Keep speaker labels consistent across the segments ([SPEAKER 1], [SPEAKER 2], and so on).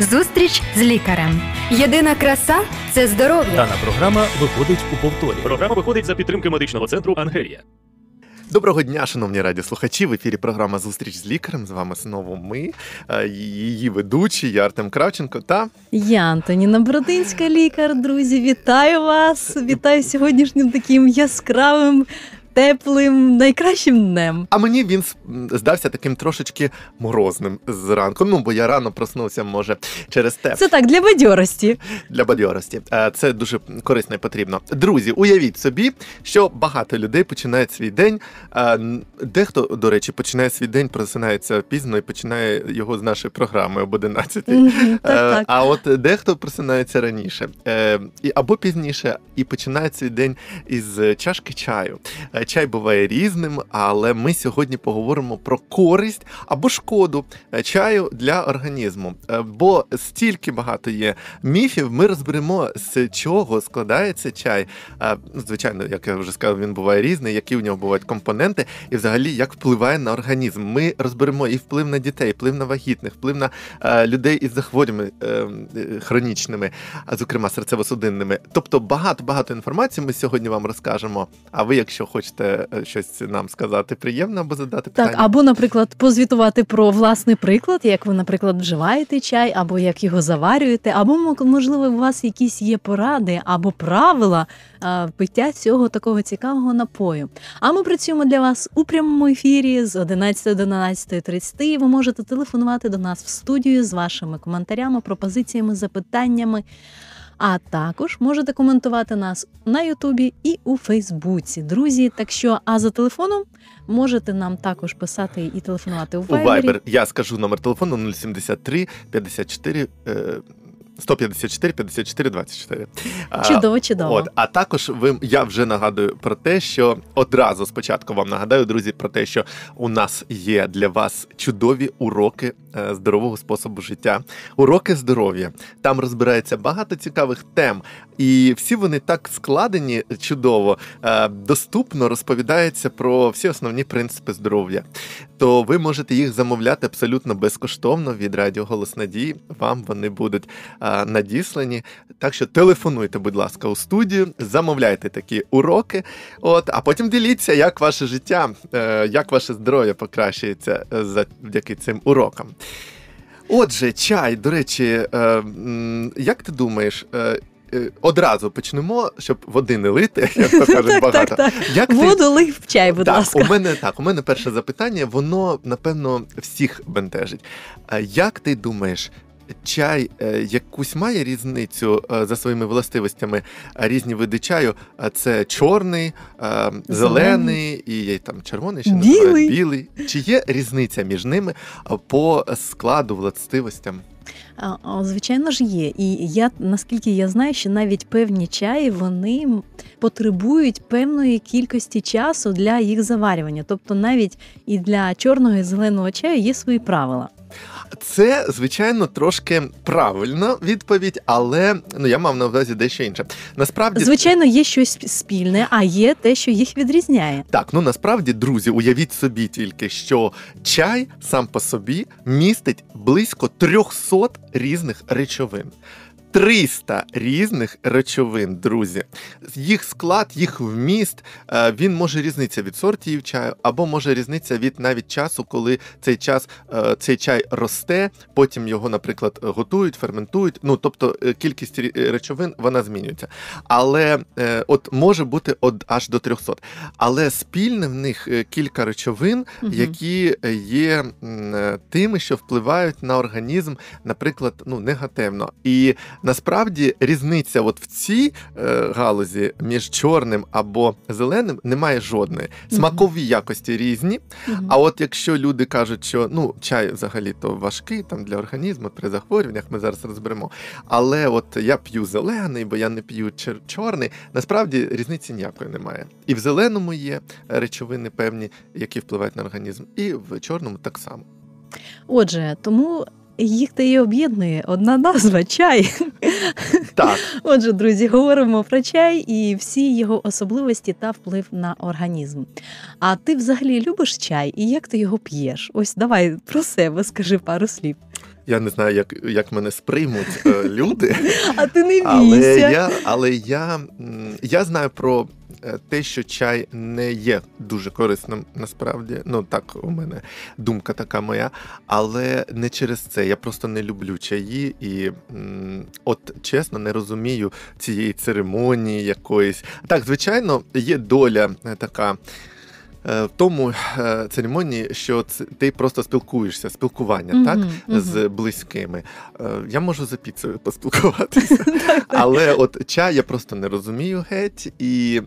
[SPEAKER 1] Зустріч з лікарем. Єдина краса це здоров'я.
[SPEAKER 2] Дана програма виходить у повторі.
[SPEAKER 3] Програма виходить за підтримки медичного центру Ангелія.
[SPEAKER 4] Доброго дня, шановні радіослухачі. В ефірі програма Зустріч з лікарем. З вами знову ми, е, її ведучі, я Артем Кравченко та
[SPEAKER 5] Я Антоніна Бродинська, лікар. Друзі, вітаю вас! Вітаю сьогоднішнім таким яскравим теплим, найкращим днем.
[SPEAKER 4] А мені він здався таким трошечки морозним зранку. Ну, бо я рано проснувся, може, через те.
[SPEAKER 5] Це так, для бадьорості.
[SPEAKER 4] Для бадьорості. Е, це дуже корисно і потрібно. Друзі, уявіть собі, що багато людей починають свій день. Е, дехто, до речі, починає свій день, просинається пізно і починає його з нашої програми об 11.
[SPEAKER 5] Mm-hmm, так, так.
[SPEAKER 4] А от дехто просинається раніше або пізніше, і починає свій день із чашки чаю. Чай буває різним, але ми сьогодні поговоримо про користь або шкоду е, чаю для організму. Е, бо стільки багато є міфів, ми розберемо, з чого складається чай. Е, звичайно, як я вже сказав, він буває різний, які в нього бувають компоненти, і взагалі як впливає на організм. Ми розберемо і вплив на дітей, вплив на вагітних, вплив на людей із захворюваннями хронічними, а зокрема серцево-судинними. Тобто багато багато інформації ми сьогодні вам розкажемо. А ви, якщо хочете хочете е, щось нам сказати приємно або задати питання?
[SPEAKER 5] Так, або, наприклад, позвітувати про власний приклад, як ви, наприклад, вживаєте чай, або як його заварюєте, або можливо у вас якісь є поради або правила пиття цього такого цікавого напою. А ми працюємо для вас у прямому ефірі з 11 до 11.30. Ви можете телефонувати до нас в студію з вашими коментарями, пропозиціями, запитаннями. А також можете коментувати нас на Ютубі і у Фейсбуці. Друзі, так що, а за телефоном можете нам також писати і телефонувати у Viber.
[SPEAKER 4] У Viber Я скажу номер телефону 073 54 154 54 24.
[SPEAKER 5] Чудово, чудово.
[SPEAKER 4] От, А також ви я вже нагадую про те, що одразу спочатку вам нагадаю, друзі, про те, що у нас є для вас чудові уроки е, здорового способу життя, уроки здоров'я. Там розбирається багато цікавих тем, і всі вони так складені чудово, е, доступно розповідається про всі основні принципи здоров'я. То ви можете їх замовляти абсолютно безкоштовно від Радіо Голос Надії. Вам вони будуть е, надіслані. Так що телефонуйте, будь ласка, у студію, замовляйте такі уроки. От, а потім діліться, як ваше життя, е, як ваше здоров'я покращується завдяки цим урокам. Отже, чай, до речі, як ти думаєш, Е, одразу почнемо, щоб води не лити, як то кажуть багато.
[SPEAKER 5] Так, Як Воду ти... лив в чай, будь
[SPEAKER 4] так,
[SPEAKER 5] ласка.
[SPEAKER 4] У мене так, у мене перше запитання, воно напевно всіх бентежить. Як ти думаєш? Чай е, якусь має різницю е, за своїми властивостями різні види чаю. Це чорний, зелений, зелений і там червоний, ще
[SPEAKER 5] білий.
[SPEAKER 4] білий. Чи є різниця між ними по складу властивостям?
[SPEAKER 5] Звичайно ж є. І я наскільки я знаю, що навіть певні чаї вони потребують певної кількості часу для їх заварювання. Тобто навіть і для чорного і зеленого чаю є свої правила.
[SPEAKER 4] Це, звичайно, трошки правильна відповідь, але ну я мав на увазі дещо інше. Насправді,
[SPEAKER 5] звичайно, є щось спільне, а є те, що їх відрізняє.
[SPEAKER 4] Так, ну насправді, друзі, уявіть собі тільки, що чай сам по собі містить близько 300 різних речовин. 300 різних речовин, друзі. Їх склад, їх вміст, е, він може різнитися від сортів чаю, або може різнитися від навіть часу, коли цей час е, цей чай росте, потім його, наприклад, готують, ферментують. Ну тобто е, кількість речовин вона змінюється. Але от може бути от аж до 300. Але спільне в них кілька речовин, які є тими, що впливають на організм, наприклад, ну негативно. І Насправді різниця от в цій е, галузі між чорним або зеленим немає жодної. Смакові якості різні. А от якщо люди кажуть, що ну чай взагалі то важкий там для організму при захворюваннях, ми зараз розберемо. Але от я п'ю зелений, бо я не п'ю чорний. Насправді різниці ніякої немає. І в зеленому є речовини певні, які впливають на організм, і в чорному так само.
[SPEAKER 5] Отже, тому їх та й об'єднує одна назва чай.
[SPEAKER 4] Так,
[SPEAKER 5] Отже, друзі, говоримо про чай і всі його особливості та вплив на організм. А ти взагалі любиш чай і як ти його п'єш? Ось давай про себе скажи пару слів.
[SPEAKER 4] я не знаю, як, як мене сприймуть е, люди.
[SPEAKER 5] А ти не
[SPEAKER 4] Але я, але я, я знаю про те, що чай не є дуже корисним насправді. Ну так, у мене думка така моя. Але не через це. Я просто не люблю чаї і от чесно не розумію цієї церемонії якоїсь. Так, звичайно, є доля е, така. Е, В тому е, церемонії, що ти просто спілкуєшся, спілкування, так?
[SPEAKER 5] Мгм, мгм.
[SPEAKER 4] з близькими. Е, Я можу за піцею поспілкуватися, але от чай я просто не розумію геть і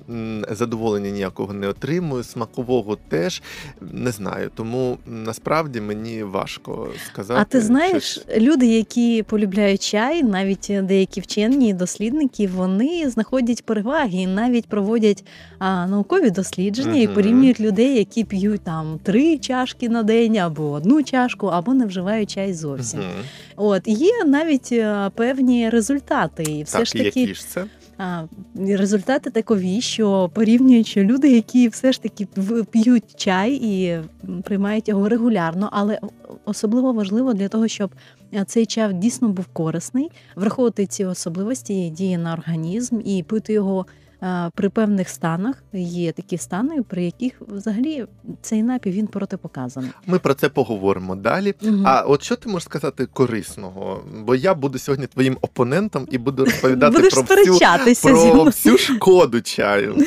[SPEAKER 4] задоволення ніякого не отримую. Смакового теж не знаю. Тому насправді мені важко сказати.
[SPEAKER 5] А ти знаєш,
[SPEAKER 4] щось.
[SPEAKER 5] люди, які полюбляють чай, навіть деякі вчені дослідники, вони знаходять переваги і навіть проводять а, наукові дослідження і порівнюють людей, які п'ють там три чашки на день або одну чашку, або не вживають чай зовсім.
[SPEAKER 4] Мгм.
[SPEAKER 5] От є навіть е, певні результати, і все
[SPEAKER 4] так,
[SPEAKER 5] ж таки
[SPEAKER 4] які ж це?
[SPEAKER 5] а, результати такові, що порівнюють, люди, які все ж таки п'ють чай і приймають його регулярно, але особливо важливо для того, щоб е, цей чай дійсно був корисний, враховувати ці особливості дії на організм і пити його. Е, При певних станах є такі стани, при яких взагалі цей напій він протипоказаний.
[SPEAKER 4] Ми про це поговоримо далі.
[SPEAKER 5] Мгм.
[SPEAKER 4] А от що ти можеш сказати корисного? Бо я буду сьогодні твоїм опонентом і буду розповідати
[SPEAKER 5] Будеш
[SPEAKER 4] про всю, про всю шкоду чаю.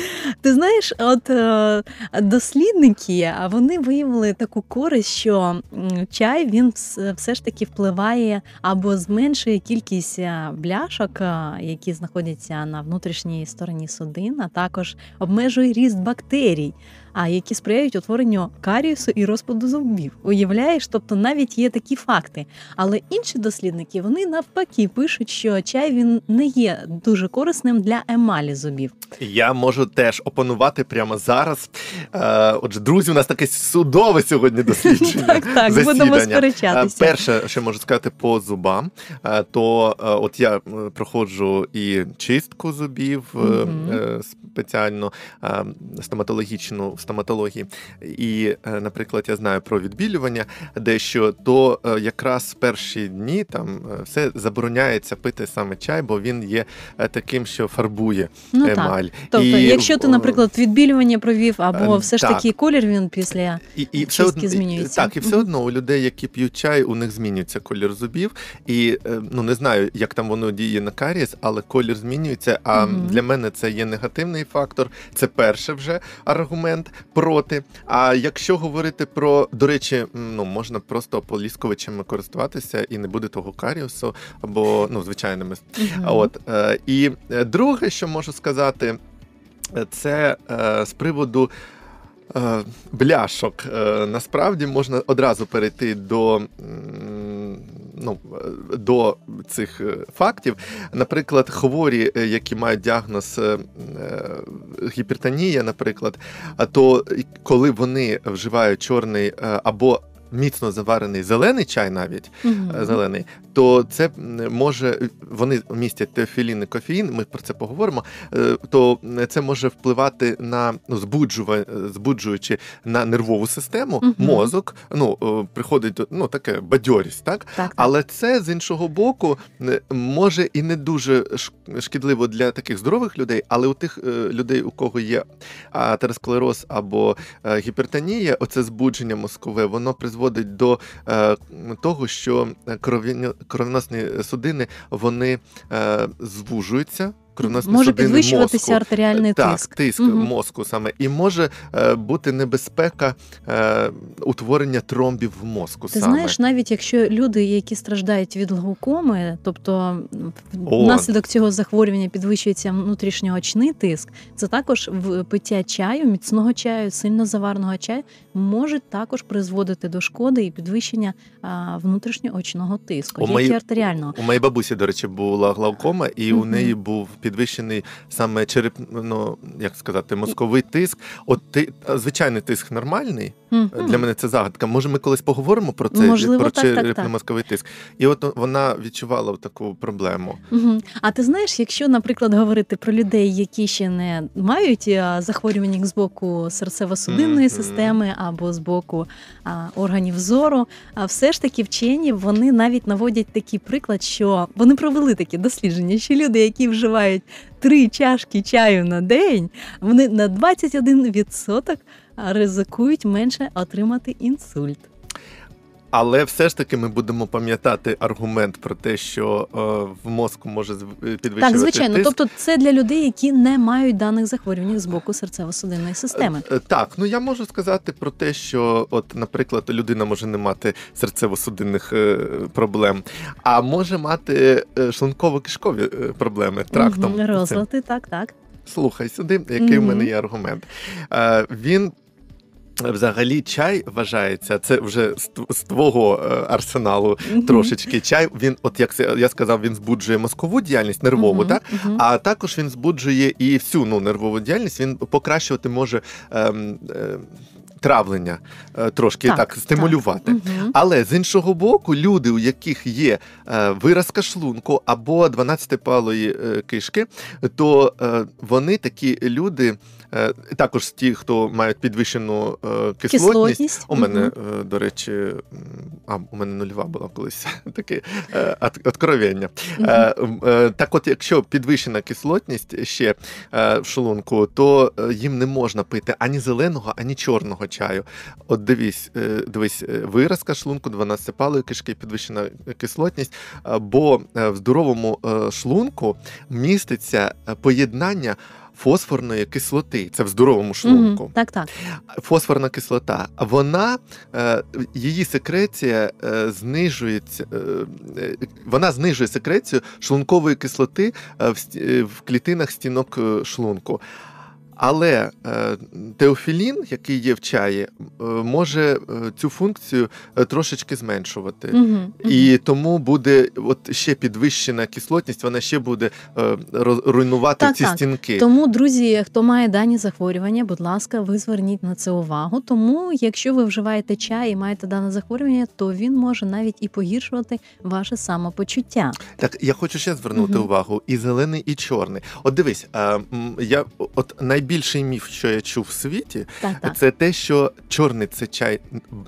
[SPEAKER 5] Ти знаєш, от е, дослідники вони виявили таку користь, що чай він все ж таки впливає або зменшує кількість е, бляшок, які знаходяться на внутрішній стороні судин, а також обмежує ріст бактерій, а які сприяють утворенню каріусу і розпаду зубів. Уявляєш, тобто навіть є такі факти. Але інші дослідники вони навпаки пишуть, що чай він не є дуже корисним для емалі зубів.
[SPEAKER 4] Я можу теж опанувати прямо зараз. Е, Отже, друзі, у нас таке судове сьогодні дослідження.
[SPEAKER 5] Так, так, будемо сперечатися.
[SPEAKER 4] Е, Перше, що можу сказати по зубам, е, то е, от я проходжу і чистку зубів спеціально стоматологічну в стоматології. І, е, наприклад, я знаю про відбілювання дещо, то е, якраз в перші дні там е, все забороняється пити саме чай, бо він є таким, що фарбує
[SPEAKER 5] Ну так. Тобто,
[SPEAKER 4] І,
[SPEAKER 5] якщо ти, наприклад, відбілювання провів, або
[SPEAKER 4] Е,
[SPEAKER 5] все ж
[SPEAKER 4] так.
[SPEAKER 5] таки колір він після
[SPEAKER 4] І, і все
[SPEAKER 5] Чистки
[SPEAKER 4] одно,
[SPEAKER 5] змінюються.
[SPEAKER 4] Так, і все одно у людей, які п'ють чай, у них змінюється колір зубів. І ну не знаю, як там воно діє на карієс, але колір змінюється. А
[SPEAKER 5] Мгм.
[SPEAKER 4] для мене це є негативний фактор. Це перший вже аргумент проти. А якщо говорити про, до речі, ну можна просто полісковичами користуватися і не буде того каріусу, або ну звичайними а От е, і е, друге, що можу сказати, це е, з приводу. Бляшок насправді можна одразу перейти до, ну, до цих е, фактів. Наприклад, хворі, е, які мають діагноз е, гіпертонія, наприклад, то коли вони вживають чорний або міцно заварений зелений чай, навіть е, зелений, то це може вони містять теофілін і кофеїн. Ми про це поговоримо. е, То це може впливати на ну, збуджува, збуджуючи на нервову систему,
[SPEAKER 5] Мгм.
[SPEAKER 4] мозок. Ну е, приходить ну таке бадьорість, так
[SPEAKER 5] Так, так.
[SPEAKER 4] але це з іншого боку е, може і не дуже шкідливо для таких здорових людей, але у тих е, людей, у кого є атеросклероз або е, гіпертонія, оце збудження мозкове, воно призводить до е, того, що кров'яно- кровоносні судини вони е, звужуються. Кровоносні
[SPEAKER 5] Може
[SPEAKER 4] судини
[SPEAKER 5] підвищуватися
[SPEAKER 4] мозку.
[SPEAKER 5] артеріальний
[SPEAKER 4] так,
[SPEAKER 5] тиск.
[SPEAKER 4] тиск
[SPEAKER 5] Мгм.
[SPEAKER 4] мозку саме. І може е, бути небезпека е, утворення тромбів в мозку
[SPEAKER 5] Ти
[SPEAKER 4] саме.
[SPEAKER 5] знаєш, навіть якщо люди, які страждають від глаукоми, тобто
[SPEAKER 4] О.
[SPEAKER 5] внаслідок цього захворювання підвищується внутрішньоочний тиск, це також в пиття чаю, міцного чаю, сильно заварного чаю може також призводити до шкоди і підвищення а, внутрішньоочного тиску, і артеріального.
[SPEAKER 4] У моєї бабусі, до речі, була глаукома, і у неї був підвищений саме череп, ну як сказати, мозковий тиск. От ти звичайний тиск нормальний.
[SPEAKER 5] Мгм.
[SPEAKER 4] Для мене це загадка. Може, ми колись поговоримо про це
[SPEAKER 5] Можливо,
[SPEAKER 4] про
[SPEAKER 5] так, так, так.
[SPEAKER 4] черепно-мозковий тиск. І от вона відчувала таку проблему.
[SPEAKER 5] Мгм. А ти знаєш, якщо, наприклад, говорити про людей, які ще не мають а, захворювань з боку серцево-судинної
[SPEAKER 4] Мгм.
[SPEAKER 5] системи або з боку а, органів зору, а все ж таки вчені вони навіть наводять такий приклад, що вони провели такі дослідження, що люди, які вживають три чашки чаю на день, вони на 21% ризикують менше отримати інсульт.
[SPEAKER 4] Але все ж таки ми будемо пам'ятати аргумент про те, що е, в мозку може зв- підвищувати
[SPEAKER 5] Так, звичайно.
[SPEAKER 4] тиск.
[SPEAKER 5] Тобто, це для людей, які не мають даних захворювань з боку серцево-судинної системи.
[SPEAKER 4] Е, Так, ну я можу сказати про те, що, от, наприклад, людина може не мати серцево-судинних е, проблем, а може мати е, шлунково-кишкові е, проблеми трактом.
[SPEAKER 5] Мгм, Розлади, так, так.
[SPEAKER 4] Слухай сюди, який в мене є аргумент. Е, він. Взагалі, чай вважається, це вже з твого е, арсеналу
[SPEAKER 5] Мгм.
[SPEAKER 4] трошечки. Чай він, от як я сказав, він збуджує мозкову діяльність, нервову,
[SPEAKER 5] Мгм,
[SPEAKER 4] так?
[SPEAKER 5] мгм.
[SPEAKER 4] А також він збуджує і всю ну, нервову діяльність, він покращувати може ем, е, травлення, е, трошки так, стимулювати.
[SPEAKER 5] Мгм.
[SPEAKER 4] Але з іншого боку, люди, у яких є е, виразка шлунку або 12-палої е, кишки, то вони такі люди, також ті, хто мають підвищену е, кислотність.
[SPEAKER 5] Кислотність.
[SPEAKER 4] У мене, е, до речі, а у мене нульова була колись таке е, откровення. Е, е, Так, от, якщо підвищена кислотність ще е, в шлунку, то е, їм не можна пити ані зеленого, ані чорного чаю. От дивись, е, дивись, е, виразка шлунку, 12-палої кишки, підвищена кислотність. е, Бо е, в здоровому е, шлунку міститься е, поєднання. Фосфорної кислоти, це в здоровому шлунку
[SPEAKER 5] Угу, Так, так.
[SPEAKER 4] фосфорна кислота, вона е, її секреція е, знижується, е, вона знижує секрецію шлункової кислоти в, клітинах стінок шлунку. Але е, теофілін, який є в чаї, е, може е, цю функцію трошечки зменшувати.
[SPEAKER 5] Мгм.
[SPEAKER 4] І тому буде от ще підвищена кислотність, вона ще буде руйнувати
[SPEAKER 5] Так,
[SPEAKER 4] ці
[SPEAKER 5] так.
[SPEAKER 4] стінки.
[SPEAKER 5] Тому, друзі, хто має дані захворювання, будь ласка, ви зверніть на це увагу. Тому, якщо ви вживаєте чай і маєте дане захворювання, то він може навіть і погіршувати ваше самопочуття.
[SPEAKER 4] Так, я хочу ще звернути
[SPEAKER 5] Мгм.
[SPEAKER 4] увагу: і зелений, і чорний. От дивись, я от найбільший міф, що я чув в світі,
[SPEAKER 5] Так, так.
[SPEAKER 4] це те, що чорний це чай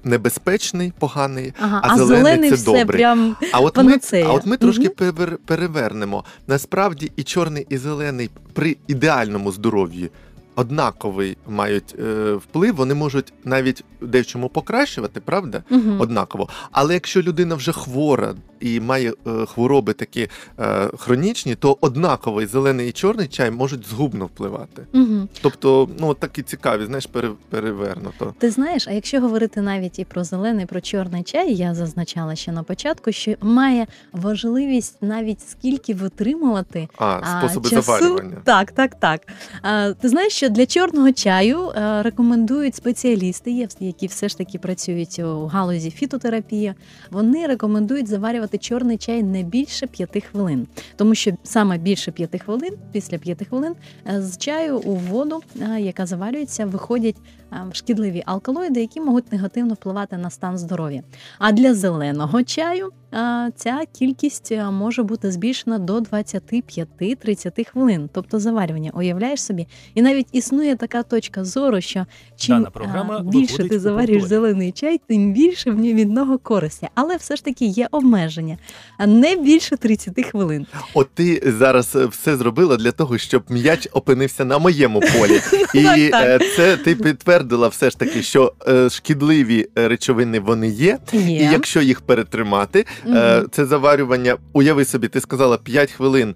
[SPEAKER 4] небезпечний, поганий.
[SPEAKER 5] Ага,
[SPEAKER 4] а
[SPEAKER 5] а,
[SPEAKER 4] зелений
[SPEAKER 5] зелений
[SPEAKER 4] це
[SPEAKER 5] все
[SPEAKER 4] добрий.
[SPEAKER 5] прям
[SPEAKER 4] А от ми,
[SPEAKER 5] Панацея.
[SPEAKER 4] а от ми трошки
[SPEAKER 5] угу.
[SPEAKER 4] перевер- перевернемо. Насправді і чорний, і зелений при ідеальному здоров'ї. Однаковий мають е, вплив, вони можуть навіть дечому покращувати, правда?
[SPEAKER 5] Мгм.
[SPEAKER 4] однаково. Але якщо людина вже хвора і має е, хвороби такі е, хронічні, то однаковий зелений і чорний чай можуть згубно впливати.
[SPEAKER 5] Мгм.
[SPEAKER 4] Тобто, ну такі цікаві, знаєш, пере, перевернуто.
[SPEAKER 5] Ти знаєш, а якщо говорити навіть і про зелений, про чорний чай, я зазначала ще на початку, що має важливість навіть скільки витримувати
[SPEAKER 4] А, способи
[SPEAKER 5] часу.
[SPEAKER 4] заварювання.
[SPEAKER 5] Так, так, так. А, ти знаєш, що для чорного чаю е, рекомендують спеціалісти, які все ж таки працюють у галузі фітотерапії. Вони рекомендують заварювати чорний чай не більше п'яти хвилин, тому що саме більше п'яти хвилин, після п'яти хвилин, е, з чаю у воду, е, яка заварюється, виходять шкідливі алкалоїди, які можуть негативно впливати на стан здоров'я. А для зеленого чаю ця кількість е, може бути збільшена до 25-30 хвилин, тобто заварювання. Уявляєш собі? І навіть існує така точка зору, що чим
[SPEAKER 2] Дана програма
[SPEAKER 5] е, більше ти заварюєш зелений чай, тим більше в нього від нього користі. Але все ж таки є обмеження, а не більше 30 хвилин.
[SPEAKER 4] От ти зараз е, все зробила для того, щоб м'яч опинився на моєму полі. І
[SPEAKER 5] так.
[SPEAKER 4] е, це ти підтвердила все ж таки, що е, шкідливі е, речовини вони є. І якщо їх перетримати. Е, Це заварювання. Уяви собі, ти сказала 5 хвилин.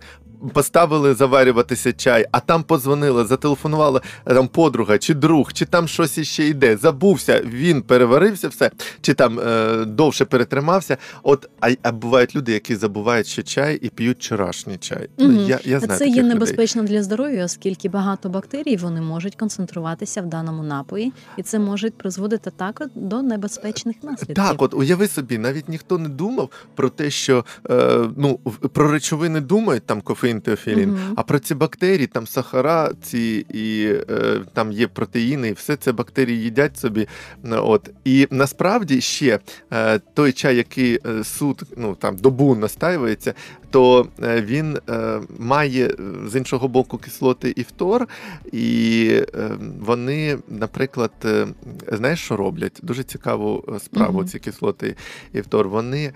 [SPEAKER 4] Поставили заварюватися чай, а там подзвонила, зателефонувала е, там подруга чи друг, чи там щось іще йде. Забувся, він переварився все, чи там е, довше перетримався. От а, а бувають люди, які забувають, що чай і п'ють вчорашній чай.
[SPEAKER 5] Мгм.
[SPEAKER 4] Я, я знаю
[SPEAKER 5] Це є
[SPEAKER 4] людей.
[SPEAKER 5] небезпечно для здоров'я, оскільки багато бактерій вони можуть концентруватися в даному напої, і це може призводити також до небезпечних наслідків.
[SPEAKER 4] Так, от уяви собі, навіть ніхто не думав про те, що е, ну про речовини думають там кофеїн кофеїн, теофілін. А про ці бактерії, там сахара, ці і е, там є протеїни, і все це бактерії їдять собі. От і насправді ще е, той чай, який е, суд, ну там добу настаюється, то е, він е, має е, з іншого боку кислоти і фтор, і е, вони, наприклад, е, знаєш, що роблять? Дуже цікаву справу
[SPEAKER 5] Мгм.
[SPEAKER 4] ці кислоти і фтор. Вони.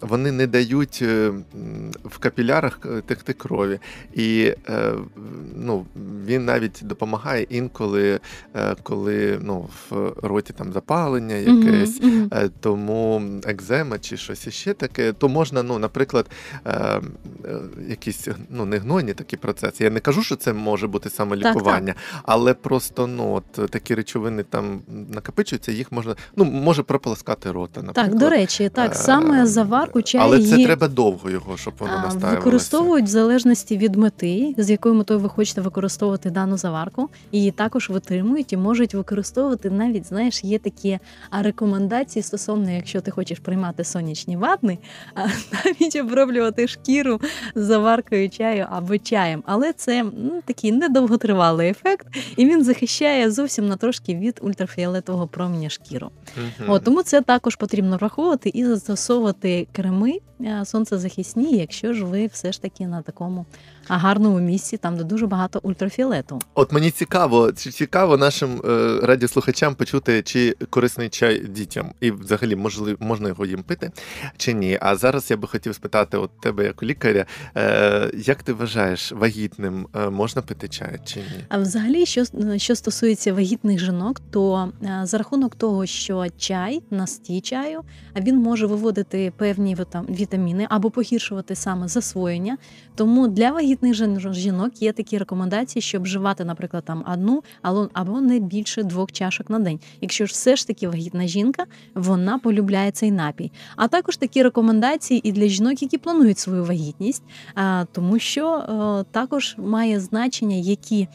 [SPEAKER 4] Вони не дають е, в капілярах е, текти крові, і е, ну, він навіть допомагає інколи, коли ну, в роті там запалення якесь. Е, Тому екзема чи щось іще таке, то можна, ну, наприклад, якісь ну, не гнойні такі процеси. Я не кажу, що це може бути саме
[SPEAKER 5] Так,
[SPEAKER 4] лікування, але просто ну, от, такі речовини там накопичуються, їх можна, ну, може прополоскати рота, наприклад.
[SPEAKER 5] Так, до речі, так, саме
[SPEAKER 4] Е,
[SPEAKER 5] заварку чаю
[SPEAKER 4] Але це треба довго його, щоб воно настаювалося.
[SPEAKER 5] Використовують в залежності від мети, з якою метою ви хочете використовувати дану заварку. Її також витримують і можуть використовувати навіть, знаєш, є такі рекомендації стосовно, якщо ти хочеш приймати сонячні ванни, а, навіть оброблювати шкіру заваркою чаю або чаєм. Але це ну, такий недовготривалий ефект, і він захищає зовсім на трошки від ультрафіолетового проміння шкіру.
[SPEAKER 4] Мгм.
[SPEAKER 5] От, тому це також потрібно враховувати і застосовувати креми е, сонцезахисні, якщо ж ви все ж таки на такому гарному місці, там де дуже багато ультрафіолету.
[SPEAKER 4] От мені цікаво, чи цікаво нашим е, радіослухачам почути, чи корисний чай дітям, і взагалі можливо можна його їм пити чи ні. А зараз я би хотів спитати от тебе, як лікаря, е, як ти вважаєш, вагітним е, можна пити чай чи ні?
[SPEAKER 5] А взагалі, що, що стосується вагітних жінок, то е, за рахунок того, що чай, настій чаю, а він може виводити певні віта- вітаміни або погіршувати саме засвоєння. Тому для вагітних жінок є такі рекомендації, щоб вживати, наприклад, там одну або- не більше двох чашок на день. Якщо ж все ж таки вагітна жінка, вона полюбляє цей напій. А також такі рекомендації і для жінок, які планують свою вагітність, тому що е, також має значення, які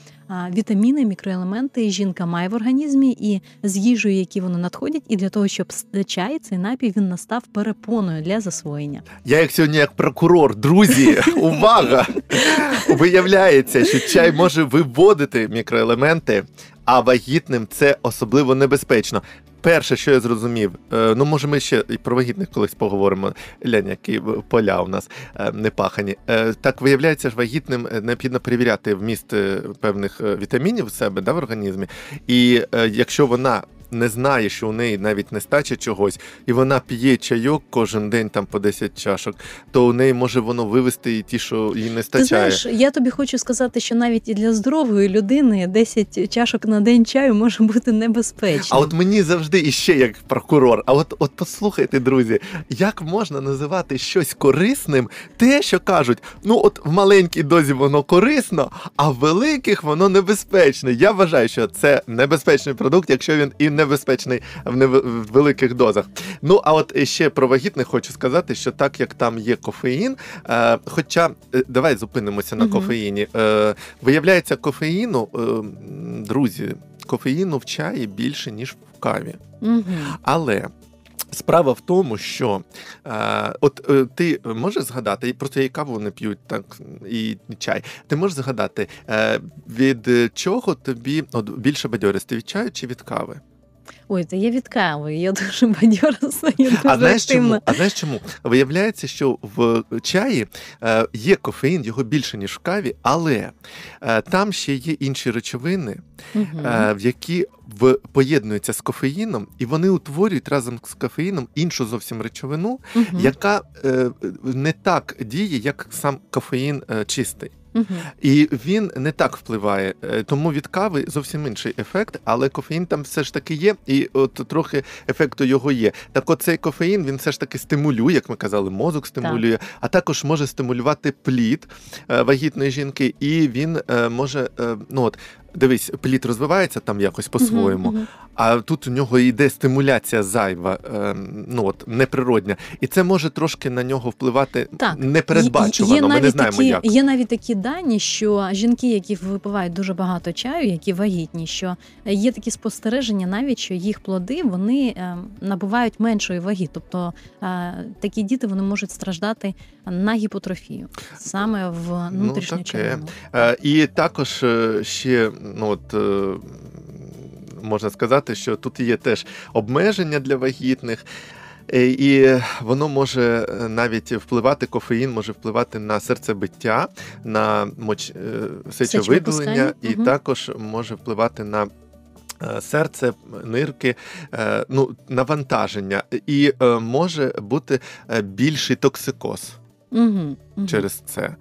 [SPEAKER 5] вітаміни, мікроелементи жінка має в організмі, і з їжею, які вони надходять, і для того, щоб чай, цей напій він настав перепоною для засвоєння.
[SPEAKER 4] Я як сьогодні як прокурор, друзі, увага! Виявляється, що чай може виводити мікроелементи, а вагітним це особливо небезпечно. Перше, що я зрозумів, е, ну може ми ще і про вагітних колись поговоримо. Лянь, які поля у нас е, не пахані. Е, Так виявляється, ж вагітним необхідно перевіряти вміст певних вітамінів в себе да, в організмі. І якщо вона не знає, що у неї навіть нестача чогось, і вона п'є чайок кожен день там по 10 чашок, то у неї може воно вивести і ті, що їй не
[SPEAKER 5] Ти знаєш, я тобі хочу сказати, що навіть і для здорової людини 10 чашок на день чаю може бути небезпечно.
[SPEAKER 4] А от мені завжди іще як прокурор. А от, от послухайте, друзі, як можна називати щось корисним, те, що кажуть, ну от в маленькій дозі воно корисно, а в великих воно небезпечне. Я вважаю, що це небезпечний продукт, якщо він і небезпечний в, нев- в великих дозах. Ну а от ще про вагітних хочу сказати, що так як там є кофеїн, е, хоча е, давай зупинимося на
[SPEAKER 5] Мгм.
[SPEAKER 4] кофеїні. Е, виявляється, кофеїну, е, друзі, кофеїну в чаї більше, ніж в каві.
[SPEAKER 5] Угу.
[SPEAKER 4] Але. Справа в тому, що е, от е, ти можеш згадати, і просто я і каву не п'ють, так і чай. Ти можеш згадати, е, від чого тобі от, більше бадьористи від чаю чи від кави?
[SPEAKER 5] Ой, та я від кави, я дуже бадьорисна, я дуже
[SPEAKER 4] А знаєш чому? А знаєш чому? Виявляється, що в чаї е, є кофеїн, його більше ніж в каві, але е, там ще є інші речовини, в які в, поєднуються з кофеїном, і вони утворюють разом з кофеїном іншу зовсім речовину,
[SPEAKER 5] Мгм.
[SPEAKER 4] яка не так діє, як сам кофеїн чистий.
[SPEAKER 5] Мгм.
[SPEAKER 4] І він не так впливає. Е, Тому від кави зовсім інший ефект, але кофеїн там все ж таки є, і от трохи ефекту його є. Так от цей кофеїн він все ж таки стимулює, як ми казали, мозок стимулює, а також може стимулювати плід е, вагітної жінки, і він е, може, ну от. Дивись, плід розвивається там якось по-своєму,
[SPEAKER 5] Мгм, мгм.
[SPEAKER 4] а тут у нього йде стимуляція зайва, е, ну от неприродня, і це може трошки на нього впливати
[SPEAKER 5] Так.
[SPEAKER 4] непередбачувано.
[SPEAKER 5] Є
[SPEAKER 4] Ми не знаємо
[SPEAKER 5] такі,
[SPEAKER 4] як.
[SPEAKER 5] Є навіть такі дані, що жінки, які випивають дуже багато чаю, які вагітні, що є такі спостереження, навіть що їх плоди вони е, набувають меншої ваги. Тобто е, такі діти вони можуть страждати на гіпотрофію саме в
[SPEAKER 4] Ну,
[SPEAKER 5] внутрішню
[SPEAKER 4] таке.
[SPEAKER 5] червину.
[SPEAKER 4] Е, І також ще ну от. е, Можна сказати, що тут є теж обмеження для вагітних, е, і воно може е, навіть впливати, кофеїн може впливати на серцебиття, на моч... сечовиділення, і
[SPEAKER 5] мгм.
[SPEAKER 4] також може впливати на серце, нирки, ну, навантаження, і може бути більший токсикоз
[SPEAKER 5] Угу,
[SPEAKER 4] через це.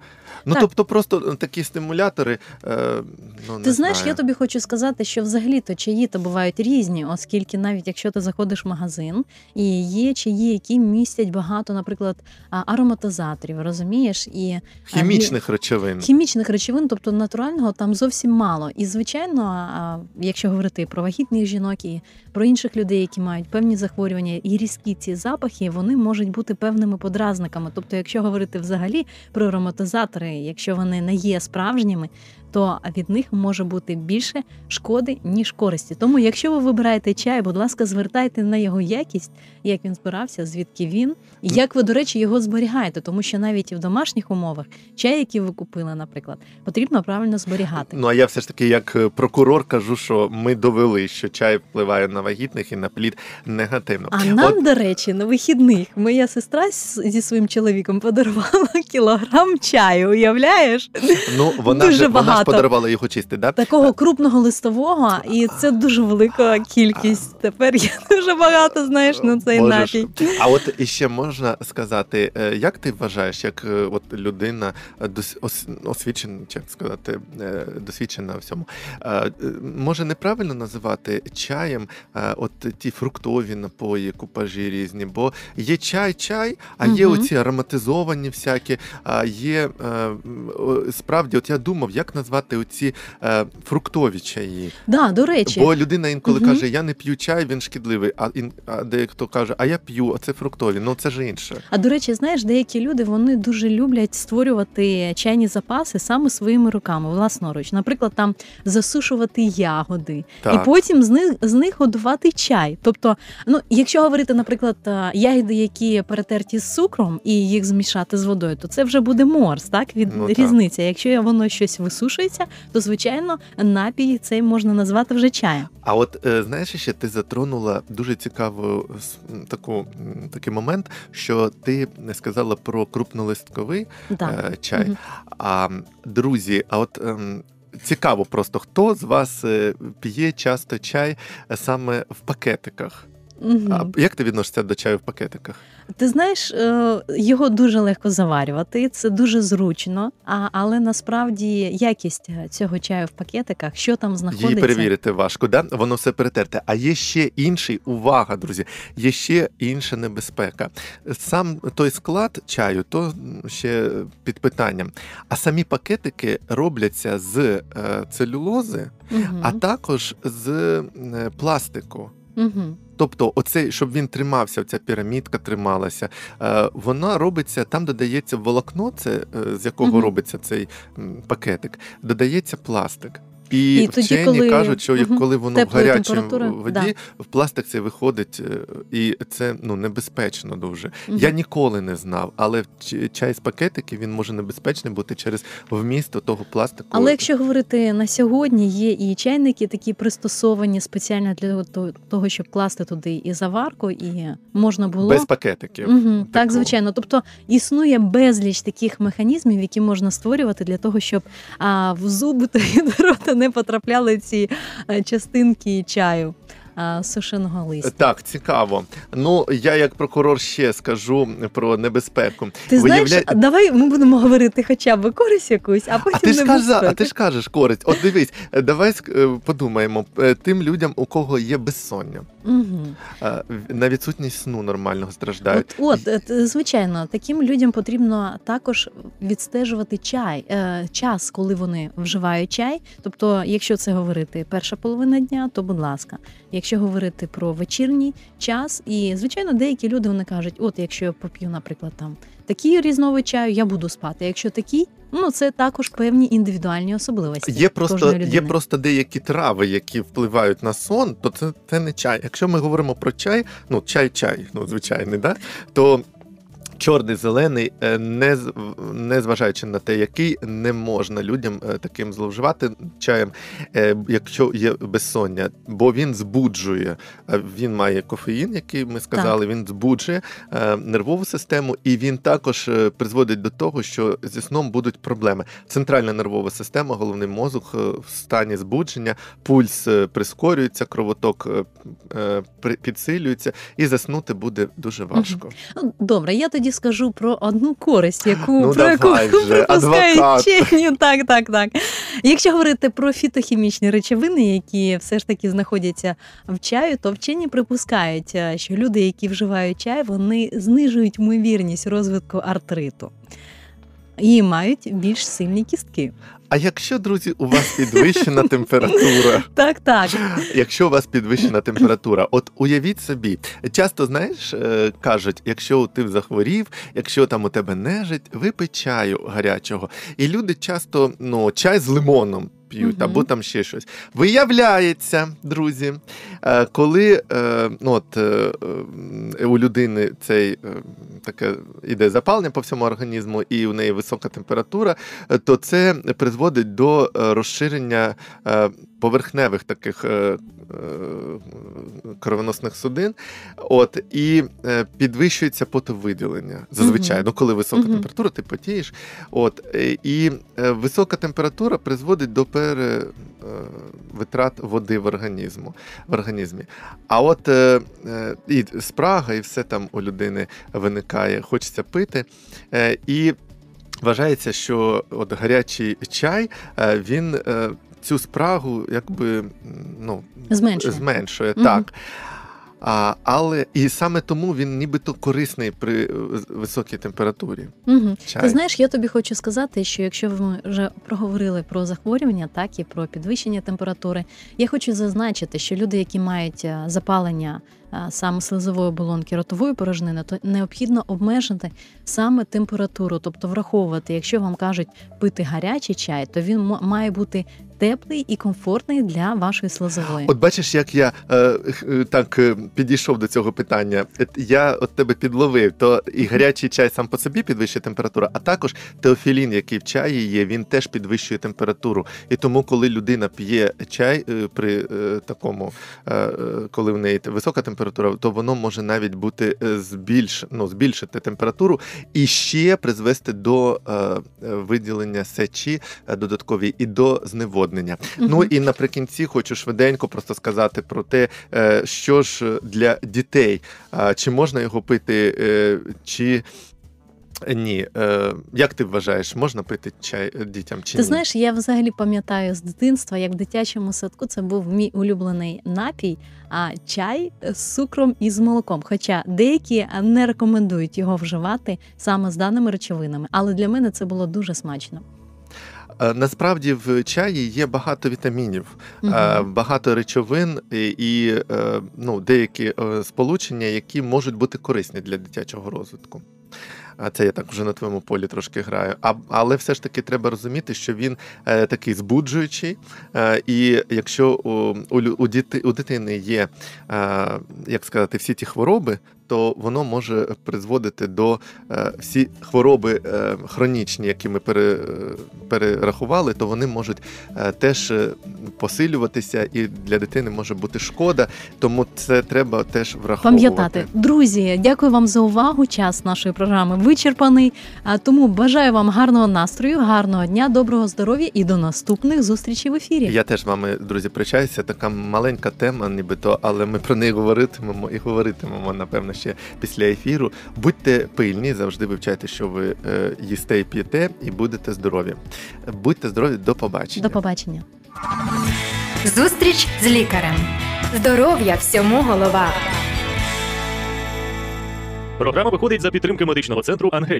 [SPEAKER 4] Ну,
[SPEAKER 5] Так.
[SPEAKER 4] тобто, просто такі стимулятори. Е, ну, не
[SPEAKER 5] Ти знаєш,
[SPEAKER 4] знаю.
[SPEAKER 5] я тобі хочу сказати, що взагалі-то чаї то бувають різні, оскільки навіть якщо ти заходиш в магазин, і є чаї, які містять багато, наприклад, ароматизаторів, розумієш, і
[SPEAKER 4] хімічних речовин.
[SPEAKER 5] хімічних речовин, тобто натурального, там зовсім мало. І звичайно, якщо говорити про вагітних жінок і про інших людей, які мають певні захворювання, і різкі ці запахи, вони можуть бути певними подразниками. Тобто, якщо говорити взагалі про ароматизатори, якщо вони не є справжніми. То від них може бути більше шкоди ніж користі. Тому, якщо ви вибираєте чай, будь ласка, звертайте на його якість, як він збирався, звідки він, і як ви, до речі, його зберігаєте, тому що навіть в домашніх умовах чай, який ви купили, наприклад, потрібно правильно зберігати.
[SPEAKER 4] Ну а я все ж таки, як е, прокурор, кажу, що ми довели, що чай впливає на вагітних і на плід негативно.
[SPEAKER 5] А нам,
[SPEAKER 4] От,
[SPEAKER 5] до речі, на вихідних моя сестра зі своїм чоловіком подарувала кілограм чаю. Уявляєш?
[SPEAKER 4] ну вона
[SPEAKER 5] дуже
[SPEAKER 4] ж вона ж
[SPEAKER 5] багато.
[SPEAKER 4] подарувала його чистий, да?
[SPEAKER 5] Такого крупного листового, і це дуже велика кількість. Тепер є дуже багато, знаєш, на цей
[SPEAKER 4] Боже
[SPEAKER 5] напій.
[SPEAKER 4] А от іще можна сказати, е, як ти вважаєш, як е, от людина е, дос- ос- освічена, як сказати, досвідчена в всьому, може неправильно називати чаєм от ті фруктові напої, купажі різні, бо є чай-чай, а є
[SPEAKER 5] Мгм.
[SPEAKER 4] оці ароматизовані всякі, а є справді, от я думав, як назвати оці е, фруктові чаї.
[SPEAKER 5] Да, до речі,
[SPEAKER 4] Бо людина інколи
[SPEAKER 5] Мгм.
[SPEAKER 4] каже, я не п'ю чай, він шкідливий. А, ін, а дехто каже, а я п'ю, а це фруктові. Ну це ж інше.
[SPEAKER 5] А до речі, знаєш, деякі люди вони дуже люблять створювати чайні запаси саме своїми руками, власноруч. Наприклад, там засушувати ягоди,
[SPEAKER 4] Так.
[SPEAKER 5] і потім з них з них годувати чай. Тобто, ну якщо говорити, наприклад, е, ягоди, які перетерті з цукром, і їх змішати з водою, то це вже буде морс, так від
[SPEAKER 4] Ну, так.
[SPEAKER 5] різниця. Якщо воно щось висушується, то звичайно напій цей можна назвати вже чаєм.
[SPEAKER 4] А от е, знаєш, ще ти затронула дуже цікаву таку такий момент, що ти не сказала про крупнолистковий е, чай.
[SPEAKER 5] Мгм.
[SPEAKER 4] А друзі, а от. ем, Цікаво просто, хто з вас е, п'є часто чай саме в пакетиках?
[SPEAKER 5] Мгм.
[SPEAKER 4] А як ти відносишся до чаю в пакетиках?
[SPEAKER 5] Ти знаєш, е, його дуже легко заварювати, це дуже зручно. А, але насправді якість цього чаю в пакетиках, що там знаходиться,
[SPEAKER 4] Її перевірити важко, да? Воно все перетерте. А є ще інший, увага, друзі, є ще інша небезпека. Сам той склад чаю, то ще під питанням. А самі пакетики робляться з е, целюлози,
[SPEAKER 5] Мгм.
[SPEAKER 4] а також з е, пластику.
[SPEAKER 5] Мгм.
[SPEAKER 4] Тобто, оцей, щоб він тримався, ця пірамідка трималася, е, вона робиться, там додається волокно, це, е, з якого
[SPEAKER 5] Мгм.
[SPEAKER 4] робиться цей пакетик, додається пластик. І,
[SPEAKER 5] І тоді,
[SPEAKER 4] вчені
[SPEAKER 5] коли-
[SPEAKER 4] кажуть, що як
[SPEAKER 5] Мгм.
[SPEAKER 4] коли воно в гарячій воді,
[SPEAKER 5] да.
[SPEAKER 4] в пластик це виходить, е, і це ну, небезпечно дуже.
[SPEAKER 5] Мгм.
[SPEAKER 4] Я ніколи не знав, але чай з пакетиків він може небезпечний бути через вміст того пластику.
[SPEAKER 5] Але якщо говорити на сьогодні, є і чайники такі пристосовані спеціально для того- щоб класти туди і заварку, і можна було
[SPEAKER 4] без пакетиків.
[SPEAKER 5] Угу, так, звичайно. Тобто існує безліч таких механізмів, які можна створювати для того, щоб а, в зуби та рота не потрапляли ці е, частинки чаю. А, сушеного листя.
[SPEAKER 4] Так, цікаво. Ну я як прокурор ще скажу про небезпеку.
[SPEAKER 5] Ти знаєш, давай ми будемо говорити хоча б користь якусь, а потім
[SPEAKER 4] А ти ж кажа, а ти ж кажеш користь. От дивись, е, давай е, подумаємо е, тим людям, у кого є безсоння, е, на відсутність сну нормального страждають.
[SPEAKER 5] От, от, е, звичайно, таким людям потрібно також відстежувати чай, е, час, коли вони вживають чай. Тобто, якщо це говорити перша половина дня, то будь ласка. Якщо говорити про вечірній час, і звичайно, деякі люди вони кажуть: от якщо я поп'ю, наприклад, там такий різновид чаю, я буду спати. Якщо такий, ну це також певні індивідуальні особливості.
[SPEAKER 4] Є просто, є просто деякі трави, які впливають на сон, то це, це не чай. Якщо ми говоримо про чай, ну чай-чай, ну звичайний, да? то чорний, зелений, е, не, не зважаючи на те, який, не можна людям е, таким зловживати чаєм, е, якщо є безсоння, бо він збуджує. Він має кофеїн, який ми сказали, він збуджує нервову систему, і він також призводить до того, що зі сном будуть проблеми. Центральна нервова система, головний мозок в стані збудження, пульс прискорюється, кровоток підсилюється, і заснути буде дуже важко.
[SPEAKER 5] Ну, Добре, я тоді скажу про одну користь, яку
[SPEAKER 4] Ну,
[SPEAKER 5] про яку
[SPEAKER 4] вже,
[SPEAKER 5] припускають вчені. Так, так, так. Якщо говорити про фітохімічні речовини, які все ж таки знаходяться в чаю, то вчені припускають, е, що люди, які вживають чай, вони знижують ймовірність розвитку артриту. І мають більш сильні кістки.
[SPEAKER 4] А якщо, друзі, у вас підвищена температура,
[SPEAKER 5] Так, так.
[SPEAKER 4] якщо у вас підвищена температура, от уявіть собі, часто знаєш, е, кажуть, якщо ти захворів, якщо там у тебе нежить, випий чаю гарячого. І люди часто ну, чай з лимоном. П'ють
[SPEAKER 5] угу.
[SPEAKER 4] або там ще щось. Виявляється, друзі, е, коли е, ну, от, е, у людини цей таке іде запалення по всьому організму, і у неї висока температура, то це призводить до розширення поверхневих таких е, е, кровоносних судин, от, і е, підвищується потовиділення. Зазвичай,
[SPEAKER 5] Мгм.
[SPEAKER 4] ну коли висока
[SPEAKER 5] Мгм.
[SPEAKER 4] температура, ти потієш. От, і висока температура призводить до перевитрат води в організму, в організмі. А от і спрага, і все там у людини виникає, хочеться пити. І вважається, що от гарячий чай він цю спрагу якби ну,
[SPEAKER 5] Зменшує.
[SPEAKER 4] зменшує
[SPEAKER 5] Мгм.
[SPEAKER 4] так. А, але і саме тому він нібито корисний при е, високій температурі.
[SPEAKER 5] Угу.
[SPEAKER 4] Чай.
[SPEAKER 5] Ти знаєш, я тобі хочу сказати, що якщо ми вже проговорили про захворювання, так і про підвищення температури, я хочу зазначити, що люди, які мають е, запалення е, саме слизової оболонки ротової порожнини, то необхідно обмежити саме температуру, тобто враховувати, якщо вам кажуть пити гарячий чай, то він має бути теплий і комфортний для вашої слизової.
[SPEAKER 4] От бачиш, як я е, е, так е, підійшов до цього питання. Е, Я от тебе підловив, то і гарячий чай сам по собі підвищує температуру, а також теофілін, який в чаї є, він теж підвищує температуру. І тому, коли людина п'є чай при е, такому, е, коли в неї висока температура, то воно може навіть бути збільш, ну, збільшити температуру і ще призвести до виділення сечі додаткові і до зневоднення. Ну і наприкінці хочу швиденько просто сказати про те, е, що ж для дітей, чи можна його пити, е, чи ні. Е, Як ти вважаєш, можна пити чай дітям чи
[SPEAKER 5] Ти
[SPEAKER 4] ні?
[SPEAKER 5] знаєш, я взагалі пам'ятаю з дитинства, як в дитячому садку це був мій улюблений напій, а чай з цукром і з молоком. Хоча деякі не рекомендують його вживати саме з даними речовинами, але для мене це було дуже смачно.
[SPEAKER 4] Е, Насправді в чаї є багато вітамінів,
[SPEAKER 5] Мгм.
[SPEAKER 4] багато речовин і, і е, ну, деякі сполучення, які можуть бути корисні для дитячого розвитку. А це я так вже на твоєму полі трошки граю. А, але все ж таки треба розуміти, що він е, такий збуджуючий. Е, і якщо у, у, у, діти, у дитини є, е, як сказати, всі ті хвороби, то воно може призводити до е, всі хвороби е, хронічні, які ми пере, перерахували, то вони можуть е, теж посилюватися, і для дитини може бути шкода. Тому це треба теж враховувати.
[SPEAKER 5] Пам'ятати, друзі, дякую вам за увагу. Час нашої програми вичерпаний. А тому бажаю вам гарного настрою, гарного дня, доброго здоров'я і до наступних зустрічей в ефірі.
[SPEAKER 4] Я теж вами, друзі, причаюся. Така маленька тема, нібито, але ми про неї говоритимемо і говоритимемо, напевно, ще після ефіру. Будьте пильні, завжди вивчайте, що ви е, їсте і п'єте, і будете здорові. Будьте здорові, до побачення.
[SPEAKER 5] До побачення.
[SPEAKER 1] Зустріч з лікарем. Здоров'я всьому голова.
[SPEAKER 3] Програма виходить за підтримки медичного центру Ангелія.